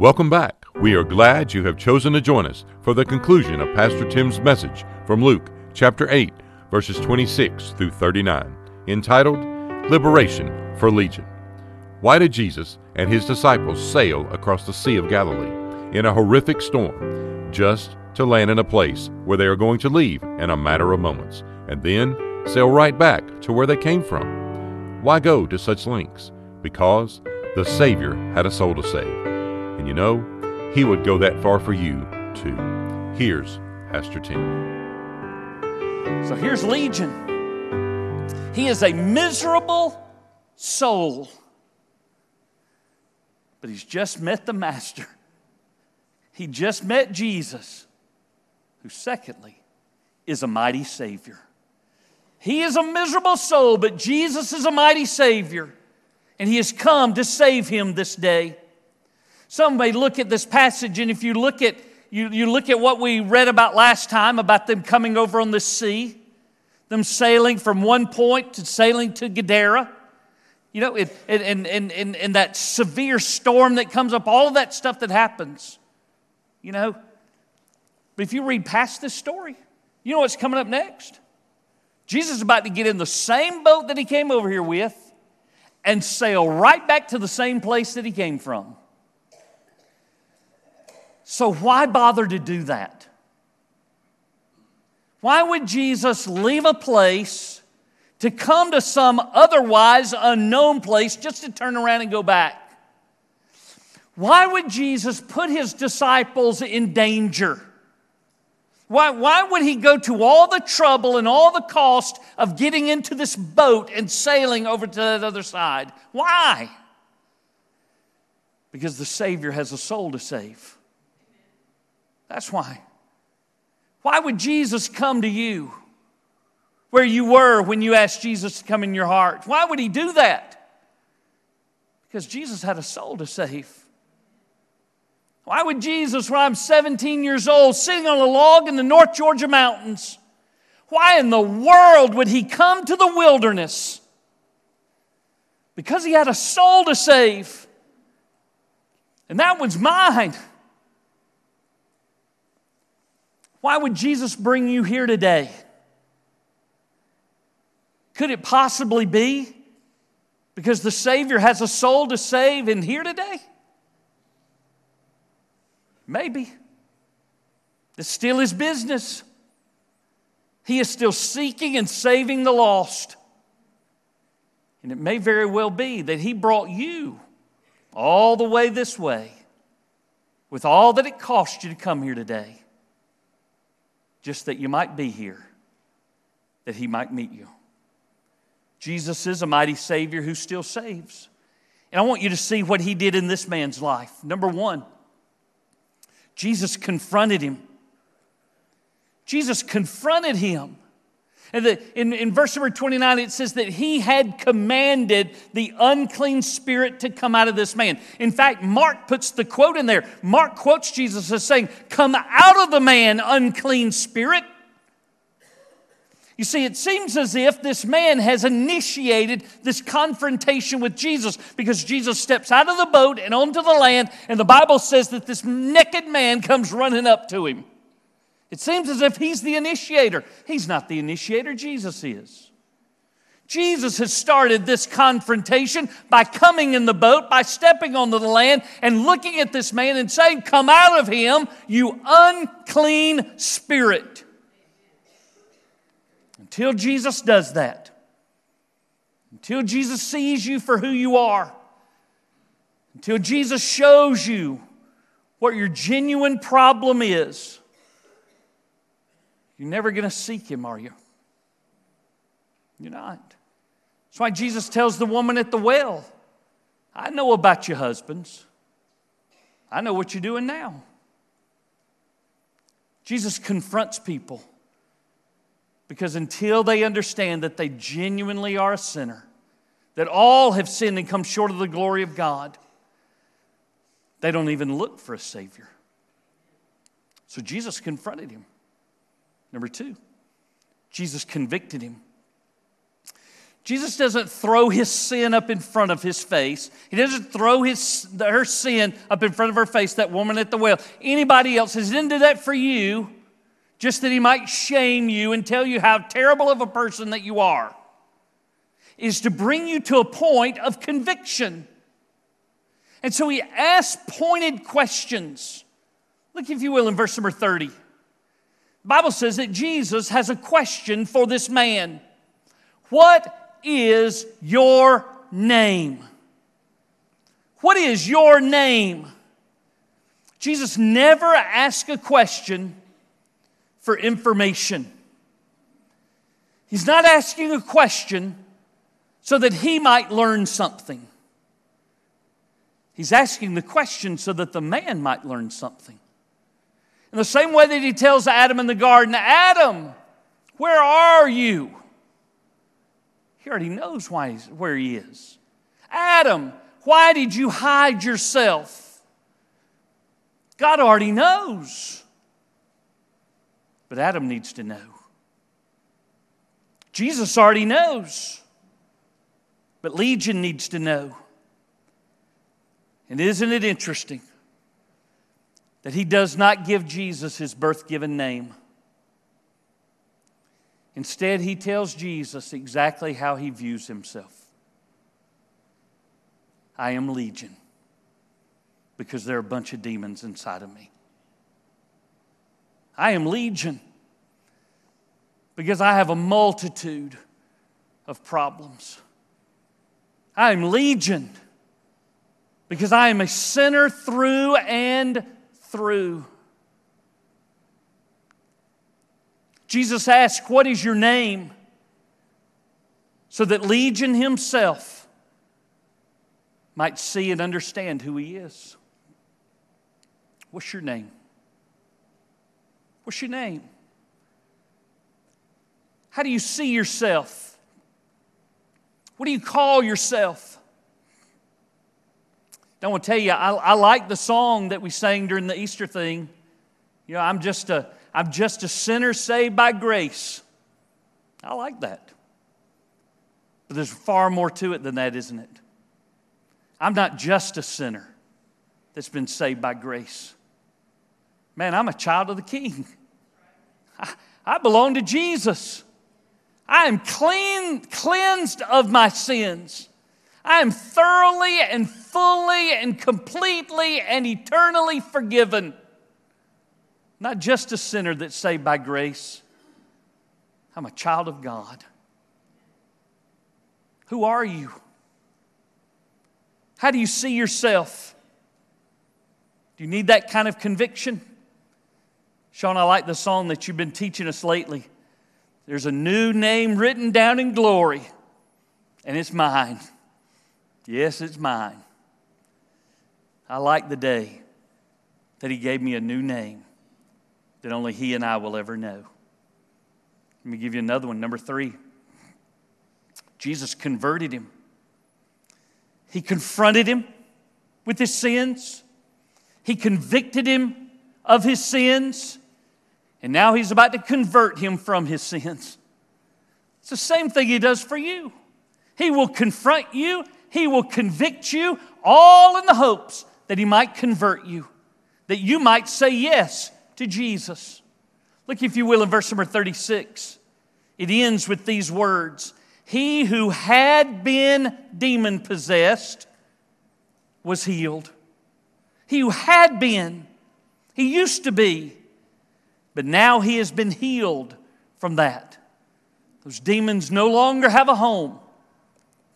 Welcome back. We are glad you have chosen to join us for the conclusion of Pastor Tim's message from Luke chapter 8, verses 26 through 39, entitled Liberation for Legion. Why did Jesus and his disciples sail across the Sea of Galilee in a horrific storm just to land in a place where they are going to leave in a matter of moments and then sail right back to where they came from? Why go to such lengths? Because the Savior had a soul to save. You know, He would go that far for you, too. Here's Pastor Tim. So here's Legion. He is a miserable soul, but he's just met the Master. He just met Jesus, who, secondly, is a mighty Savior. He is a miserable soul, but Jesus is a mighty Savior, and He has come to save him this day. Some may look at this passage, and if you look at you, you look at what we read about last time about them coming over on the sea, them sailing from one point to sailing to Gadara. You know, it, and, and, and, and that severe storm that comes up, all of that stuff that happens, you know. But if you read past this story, you know what's coming up next? Jesus is about to get in the same boat that he came over here with and sail right back to the same place that he came from. So, why bother to do that? Why would Jesus leave a place to come to some otherwise unknown place just to turn around and go back? Why would Jesus put his disciples in danger? Why, why would he go to all the trouble and all the cost of getting into this boat and sailing over to that other side? Why? Because the Savior has a soul to save. That's why. Why would Jesus come to you where you were when you asked Jesus to come in your heart? Why would he do that? Because Jesus had a soul to save. Why would Jesus, when I'm 17 years old, sitting on a log in the North Georgia mountains, why in the world would he come to the wilderness? Because he had a soul to save. And that one's mine. Why would Jesus bring you here today? Could it possibly be because the Savior has a soul to save and here today? Maybe. It's still his business. He is still seeking and saving the lost. And it may very well be that he brought you all the way this way with all that it cost you to come here today just that you might be here, that he might meet you. Jesus is a mighty Savior who still saves. And I want you to see what he did in this man's life. Number one, Jesus confronted him. Jesus confronted him. And the, in, in verse number 29, it says that he had commanded the unclean spirit to come out of this man. In fact, Mark puts the quote in there. Mark quotes Jesus as saying, Come out of the man, unclean spirit. You see, it seems as if this man has initiated this confrontation with Jesus because Jesus steps out of the boat and onto the land, and the Bible says that this naked man comes running up to him. It seems as if he's the initiator. He's not the initiator, Jesus is. Jesus has started this confrontation by coming in the boat, by stepping onto the land and looking at this man and saying, Come out of him, you unclean spirit. Until Jesus does that, until Jesus sees you for who you are, until Jesus shows you what your genuine problem is, you're never going to seek him, are you? You're not. That's why Jesus tells the woman at the well, I know about your husbands. I know what you're doing now. Jesus confronts people because until they understand that they genuinely are a sinner, that all have sinned and come short of the glory of God, they don't even look for a Savior. So Jesus confronted him. Number two, Jesus convicted him. Jesus doesn't throw his sin up in front of his face. He doesn't throw his, her sin up in front of her face, that woman at the well. Anybody else. has didn't do that for you, just that he might shame you and tell you how terrible of a person that you are. Is to bring you to a point of conviction. And so he asks pointed questions. Look, if you will, in verse number 30. Bible says that Jesus has a question for this man. What is your name? What is your name? Jesus never asked a question for information. He's not asking a question so that he might learn something. He's asking the question so that the man might learn something. In the same way that he tells Adam in the garden, Adam, where are you? He already knows why he's, where he is. Adam, why did you hide yourself? God already knows. But Adam needs to know. Jesus already knows. But Legion needs to know. And isn't it interesting that he does not give Jesus his birth given name? Instead, he tells Jesus exactly how he views himself I am legion because there are a bunch of demons inside of me. I am legion because I have a multitude of problems. I am legion because I am a sinner through and through. Jesus asked, What is your name? So that Legion himself might see and understand who he is. What's your name? What's your name? How do you see yourself? What do you call yourself? I want to tell you, I, I like the song that we sang during the Easter thing. You know, I'm just a I'm just a sinner saved by grace. I like that. But there's far more to it than that, isn't it? I'm not just a sinner that's been saved by grace. Man, I'm a child of the King. I, I belong to Jesus. I am clean, cleansed of my sins. I am thoroughly and fully and completely and eternally forgiven. Not just a sinner that's saved by grace. I'm a child of God. Who are you? How do you see yourself? Do you need that kind of conviction? Sean, I like the song that you've been teaching us lately. There's a new name written down in glory, and it's mine. Yes, it's mine. I like the day that He gave me a new name that only He and I will ever know. Let me give you another one. Number three Jesus converted him, He confronted him with his sins, He convicted him of his sins, and now He's about to convert him from his sins. It's the same thing He does for you. He will confront you, He will convict you, all in the hopes that He might convert you, that you might say yes to Jesus. Look, if you will, in verse number 36. It ends with these words He who had been demon possessed was healed. He who had been, he used to be, but now he has been healed from that. Those demons no longer have a home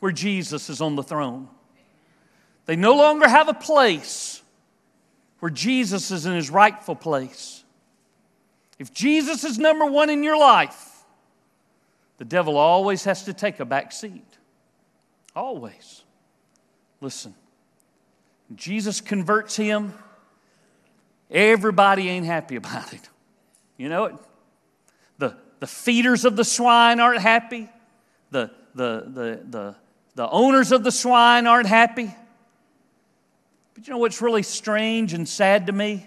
where Jesus is on the throne. They no longer have a place where Jesus is in his rightful place. If Jesus is number one in your life, the devil always has to take a back seat. Always. Listen, Jesus converts him, everybody ain't happy about it. You know it? The, the feeders of the swine aren't happy. The, the, the, the, the owners of the swine aren't happy. But you know what's really strange and sad to me?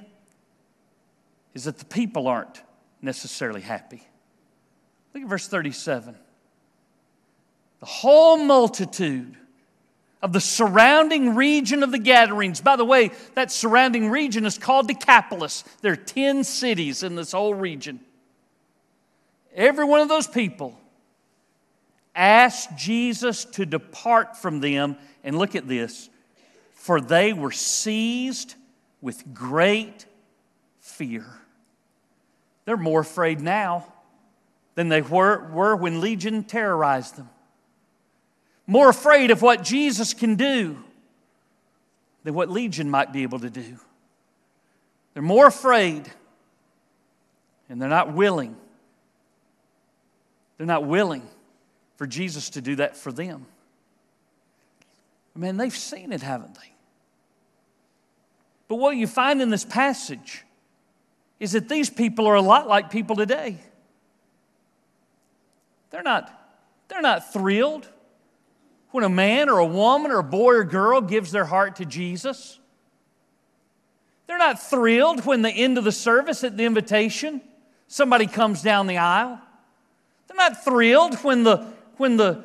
Is that the people aren't necessarily happy. Look at verse 37. the whole multitude of the surrounding region of the Gadarenes. By the way, that surrounding region is called Decapolis. There are 10 cities in this whole region. Every one of those people asked Jesus to depart from them. And look at this for they were seized with great fear. They're more afraid now than they were, were when Legion terrorized them. More afraid of what Jesus can do than what Legion might be able to do. They're more afraid and they're not willing. They're not willing for Jesus to do that for them. I mean, they've seen it, haven't they? But what you find in this passage is that these people are a lot like people today. They're not, they're not thrilled when a man or a woman or a boy or girl gives their heart to Jesus. They're not thrilled when the end of the service at the invitation somebody comes down the aisle. They're not thrilled when the, when the,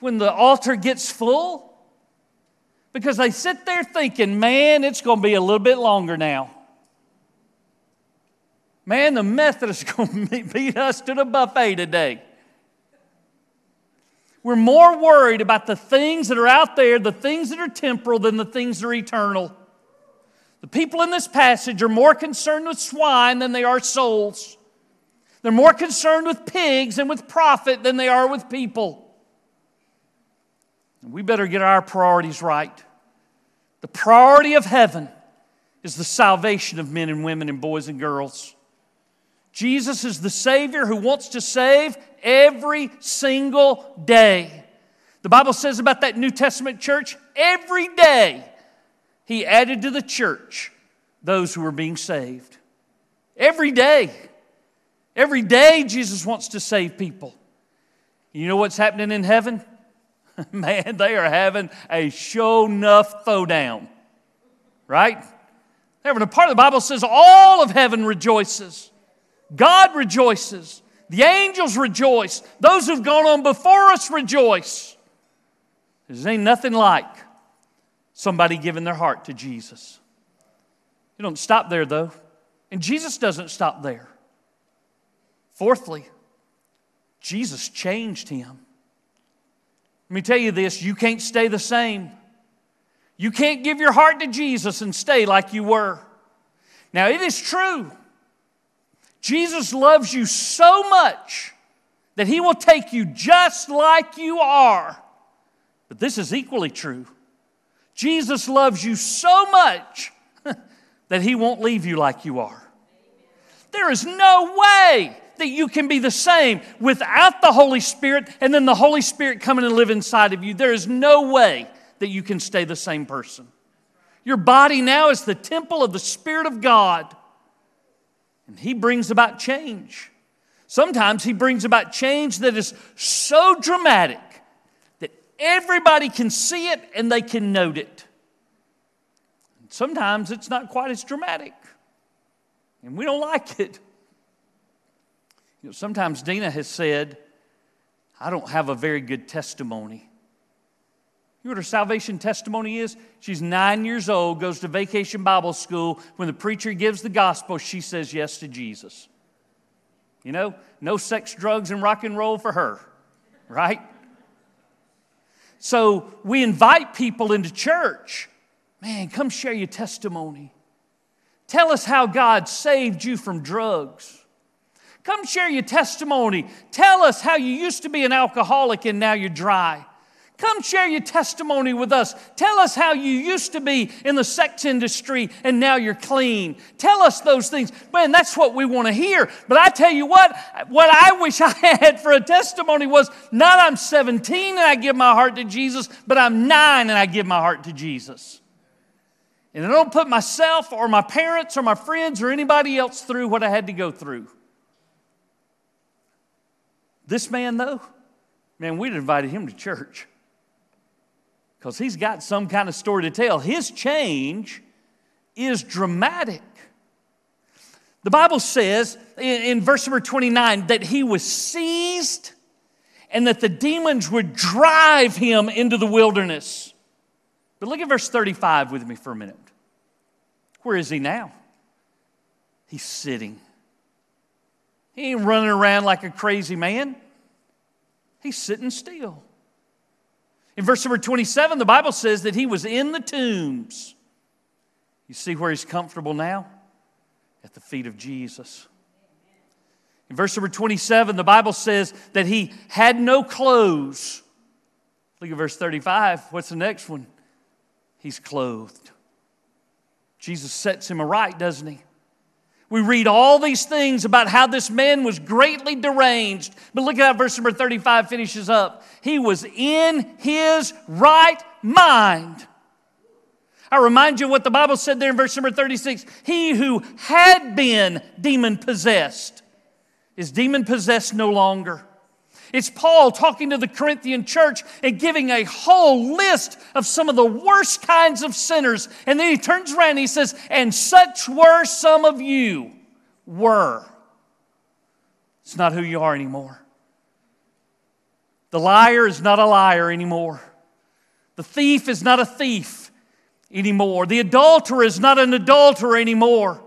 when the altar gets full because they sit there thinking, man, it's going to be a little bit longer now. Man, the Methodists are going to beat us to the buffet today. We're more worried about the things that are out there, the things that are temporal, than the things that are eternal. The people in this passage are more concerned with swine than they are souls. They're more concerned with pigs and with profit than they are with people. We better get our priorities right. The priority of heaven is the salvation of men and women and boys and girls. Jesus is the Savior who wants to save every single day. The Bible says about that New Testament church, every day He added to the church those who were being saved. Every day. Every day Jesus wants to save people. You know what's happening in heaven? Man, they are having a show enough throwdown. Right? A part of the Bible says all of heaven rejoices. God rejoices. The angels rejoice. Those who've gone on before us rejoice. There ain't nothing like somebody giving their heart to Jesus. You don't stop there, though. And Jesus doesn't stop there. Fourthly, Jesus changed him. Let me tell you this you can't stay the same. You can't give your heart to Jesus and stay like you were. Now, it is true Jesus loves you so much that he will take you just like you are. But this is equally true. Jesus loves you so much that he won't leave you like you are. There is no way that you can be the same without the Holy Spirit and then the Holy Spirit coming and live inside of you. There is no way that you can stay the same person. Your body now is the temple of the Spirit of God. And He brings about change. Sometimes He brings about change that is so dramatic that everybody can see it and they can note it. Sometimes it's not quite as dramatic, and we don't like it. You know, sometimes Dina has said, I don't have a very good testimony. You know what her salvation testimony is? She's nine years old, goes to vacation Bible school. When the preacher gives the gospel, she says yes to Jesus. You know, no sex, drugs, and rock and roll for her, right? So we invite people into church. Man, come share your testimony. Tell us how God saved you from drugs. Come share your testimony. Tell us how you used to be an alcoholic and now you're dry. Come share your testimony with us. Tell us how you used to be in the sex industry and now you're clean. Tell us those things. Man, that's what we want to hear. But I tell you what, what I wish I had for a testimony was not I'm 17 and I give my heart to Jesus, but I'm nine and I give my heart to Jesus. And I don't put myself or my parents or my friends or anybody else through what I had to go through. This man, though, man, we'd invited him to church because he's got some kind of story to tell. His change is dramatic. The Bible says in, in verse number 29 that he was seized and that the demons would drive him into the wilderness. But look at verse 35 with me for a minute. Where is he now? He's sitting. He ain't running around like a crazy man. He's sitting still. In verse number 27, the Bible says that he was in the tombs. You see where he's comfortable now? At the feet of Jesus. In verse number 27, the Bible says that he had no clothes. Look at verse 35. What's the next one? He's clothed. Jesus sets him aright, doesn't he? We read all these things about how this man was greatly deranged. But look at how verse number 35 finishes up. He was in his right mind. I remind you what the Bible said there in verse number 36 He who had been demon possessed is demon possessed no longer. It's Paul talking to the Corinthian church and giving a whole list of some of the worst kinds of sinners. And then he turns around and he says, And such were some of you. Were. It's not who you are anymore. The liar is not a liar anymore. The thief is not a thief anymore. The adulterer is not an adulterer anymore.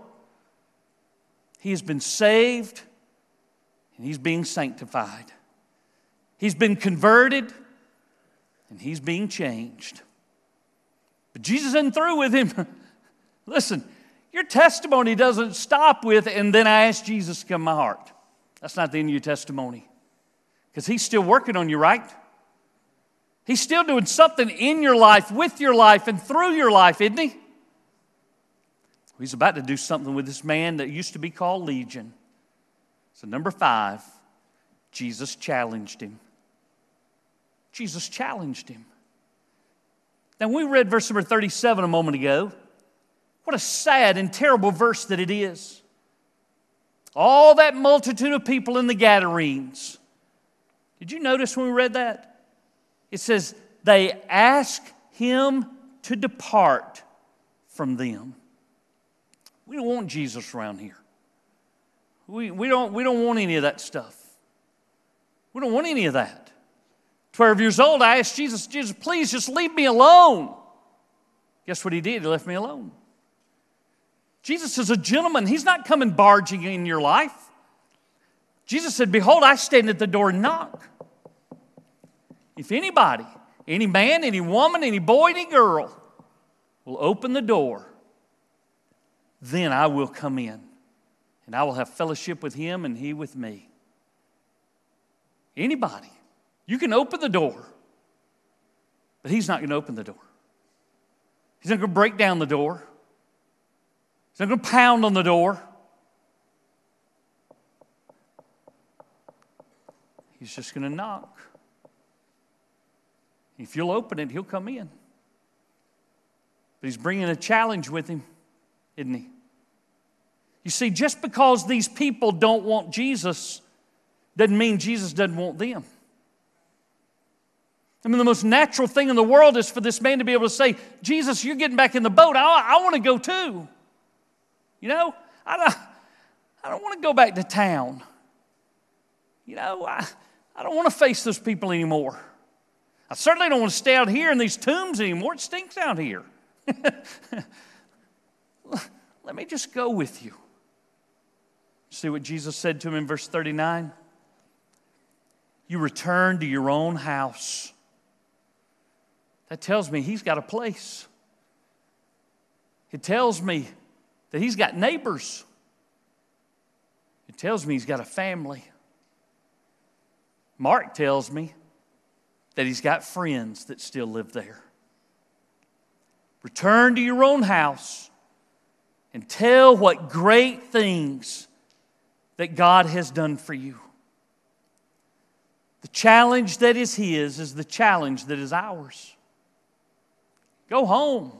He has been saved and he's being sanctified. He's been converted and he's being changed. But Jesus isn't through with him. Listen, your testimony doesn't stop with, and then I ask Jesus to come my heart. That's not the end of your testimony. Because he's still working on you, right? He's still doing something in your life, with your life, and through your life, isn't he? He's about to do something with this man that used to be called Legion. So, number five, Jesus challenged him. Jesus challenged him. Now, we read verse number 37 a moment ago. What a sad and terrible verse that it is. All that multitude of people in the Gadarenes. Did you notice when we read that? It says, they ask him to depart from them. We don't want Jesus around here. We, we, don't, we don't want any of that stuff. We don't want any of that. 12 years old, I asked Jesus, Jesus, please just leave me alone. Guess what he did? He left me alone. Jesus is a gentleman. He's not coming barging in your life. Jesus said, Behold, I stand at the door and knock. If anybody, any man, any woman, any boy, any girl will open the door, then I will come in and I will have fellowship with him and he with me. Anybody. You can open the door, but He's not going to open the door. He's not going to break down the door, He's not going to pound on the door. He's just going to knock. If you'll open it, He'll come in. But He's bringing a challenge with Him, isn't He? You see, just because these people don't want Jesus doesn't mean Jesus doesn't want them. I mean, the most natural thing in the world is for this man to be able to say, Jesus, you're getting back in the boat. I, I want to go too. You know, I don't, I don't want to go back to town. You know, I, I don't want to face those people anymore. I certainly don't want to stay out here in these tombs anymore. It stinks out here. Let me just go with you. See what Jesus said to him in verse 39? You return to your own house that tells me he's got a place. It tells me that he's got neighbors. It tells me he's got a family. Mark tells me that he's got friends that still live there. Return to your own house and tell what great things that God has done for you. The challenge that is his is the challenge that is ours. Go home.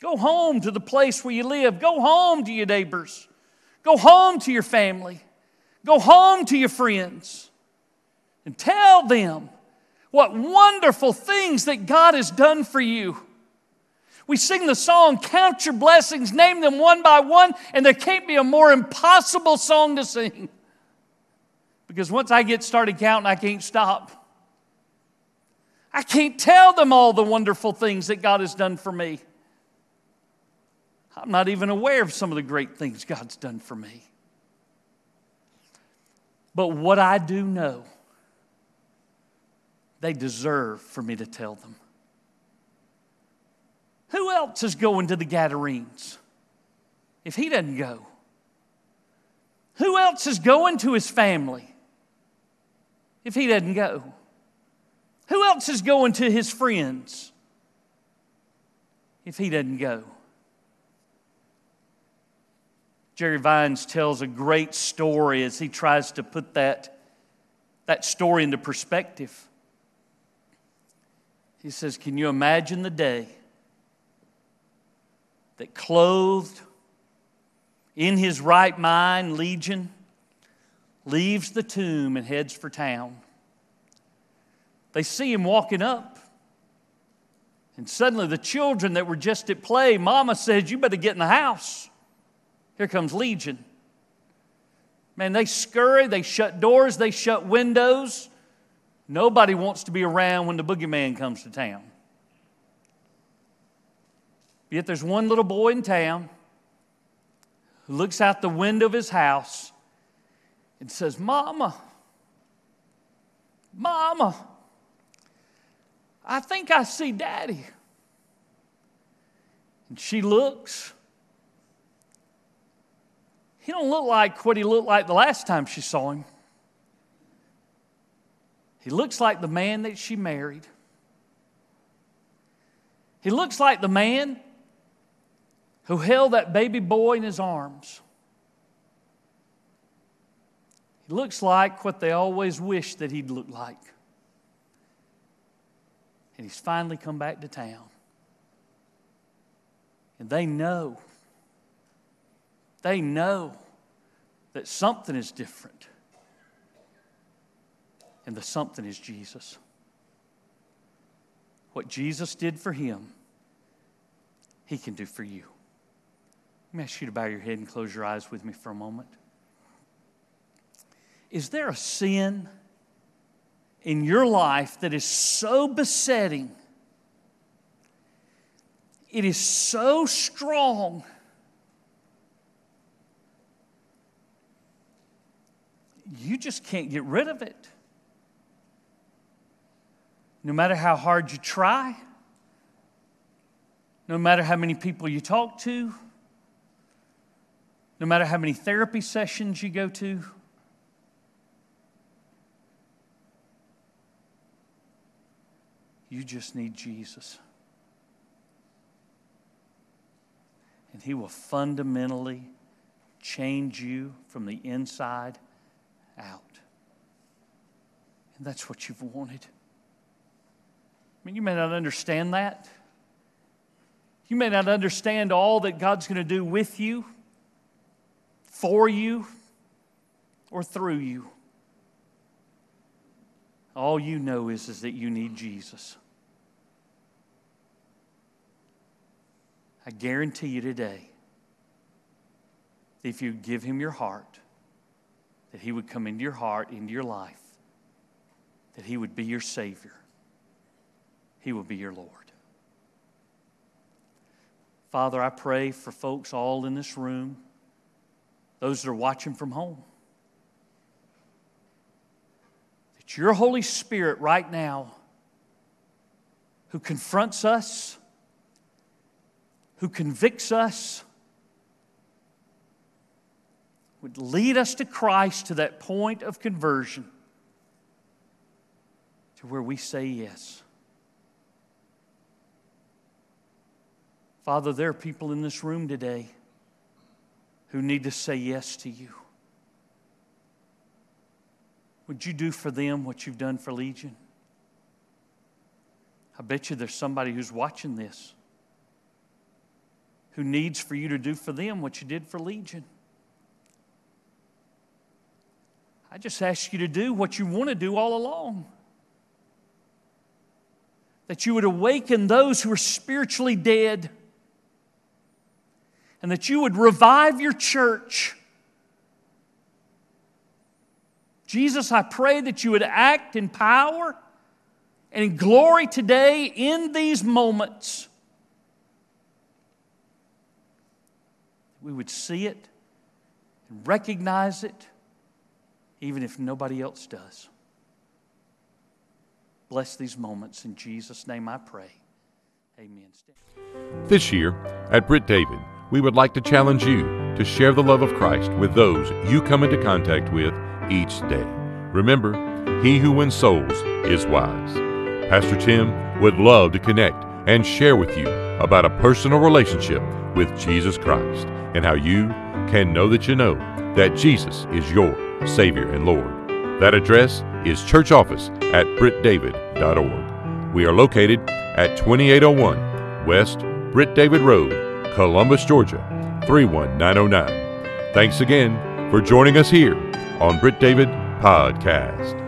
Go home to the place where you live. Go home to your neighbors. Go home to your family. Go home to your friends and tell them what wonderful things that God has done for you. We sing the song, Count Your Blessings, name them one by one, and there can't be a more impossible song to sing. Because once I get started counting, I can't stop. I can't tell them all the wonderful things that God has done for me. I'm not even aware of some of the great things God's done for me. But what I do know, they deserve for me to tell them. Who else is going to the Gadarenes if he doesn't go? Who else is going to his family if he doesn't go? Who else is going to his friends if he doesn't go? Jerry Vines tells a great story as he tries to put that, that story into perspective. He says, Can you imagine the day that clothed in his right mind, Legion leaves the tomb and heads for town? They see him walking up. And suddenly, the children that were just at play, Mama says, You better get in the house. Here comes Legion. Man, they scurry, they shut doors, they shut windows. Nobody wants to be around when the boogeyman comes to town. Yet there's one little boy in town who looks out the window of his house and says, Mama, Mama, I think I see Daddy. And she looks he don't look like what he looked like the last time she saw him. He looks like the man that she married. He looks like the man who held that baby boy in his arms. He looks like what they always wished that he'd look like. And he's finally come back to town. And they know they know that something is different. And the something is Jesus. What Jesus did for him, he can do for you. Let me ask you to bow your head and close your eyes with me for a moment. Is there a sin in your life that is so besetting? It is so strong you just can't get rid of it. No matter how hard you try, no matter how many people you talk to, no matter how many therapy sessions you go to, you just need Jesus. And He will fundamentally change you from the inside out. And that's what you've wanted. I mean, you may not understand that. You may not understand all that God's going to do with you, for you, or through you. All you know is, is that you need Jesus. I guarantee you today, if you give him your heart, that He would come into your heart, into your life, that He would be your Savior, He would be your Lord. Father, I pray for folks all in this room, those that are watching from home, that your Holy Spirit right now, who confronts us, who convicts us, would lead us to Christ to that point of conversion to where we say yes. Father, there are people in this room today who need to say yes to you. Would you do for them what you've done for Legion? I bet you there's somebody who's watching this who needs for you to do for them what you did for Legion. I just ask you to do what you want to do all along. That you would awaken those who are spiritually dead, and that you would revive your church, Jesus, I pray that you would act in power and in glory today in these moments. We would see it and recognize it, even if nobody else does. Bless these moments. In Jesus' name I pray. Amen. This year at Britt David, we would like to challenge you to share the love of Christ with those you come into contact with each day. Remember, he who wins souls is wise. Pastor Tim would love to connect and share with you about a personal relationship with Jesus Christ and how you can know that you know that Jesus is your Savior and Lord. That address is church office at brittdavid.org. We are located at 2801 West Britt David Road, Columbus, Georgia 31909. Thanks again for joining us here on Britt David Podcast.